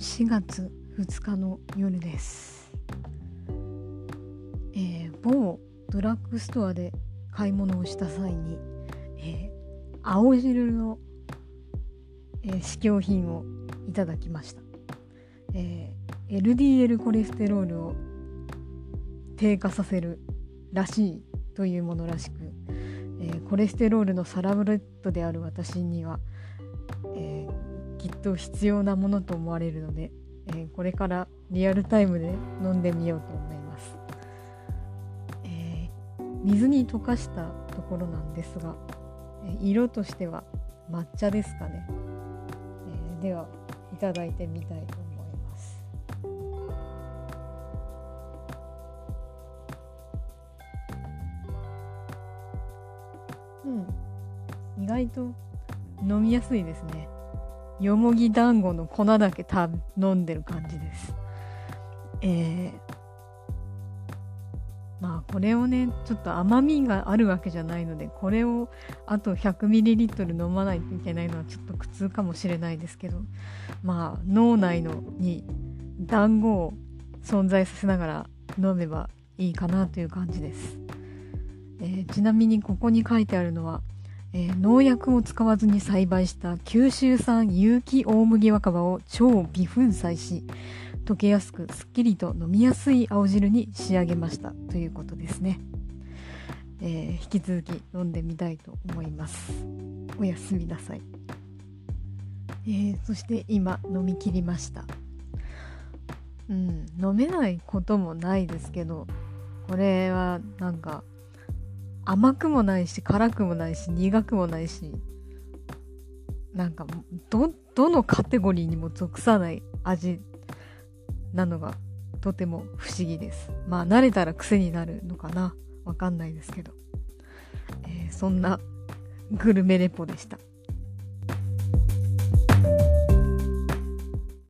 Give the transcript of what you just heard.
4月2日の夜です、えー某ドラッグストアで買い物をした際に、えー青汁の、えー試供品をいただきました、えー LDL コレステロールを低下させるらしいというものらしく、えーコレステロールのサラブレッドである私には、えーきっと必要なものと思われるので、えーこれからリアルタイムで飲んでみようと思います、えー水に溶かしたところなんですが、え色としては抹茶ですかね、えーではいただいてみたいと思います。うん。意外と飲みやすいですね。よもぎ団子の粉だけた飲んでる感じです。えーまあこれをねちょっと甘みがあるわけじゃないのでこれをあと 100ml 飲まないといけないのはちょっと苦痛かもしれないですけどまあ脳内のに団子を存在させながら飲めばいいかなという感じです、えーちなみにここに書いてあるのはえー農薬を使わずに栽培した九州産有機大麦若葉を超微粉砕し溶けやすくすっきりと飲みやすい青汁に仕上げましたということですね、えー引き続き飲んでみたいと思います。おやすみなさい、えーそして今飲み切りました。うん飲めないこともないですけどこれはなんか甘くもないし辛くもないし苦くもないしなんかどどのカテゴリーにも属さない味なのがとても不思議です。まあ慣れたら癖になるのかな。わかんないですけど、えーそんなグルメレポでした。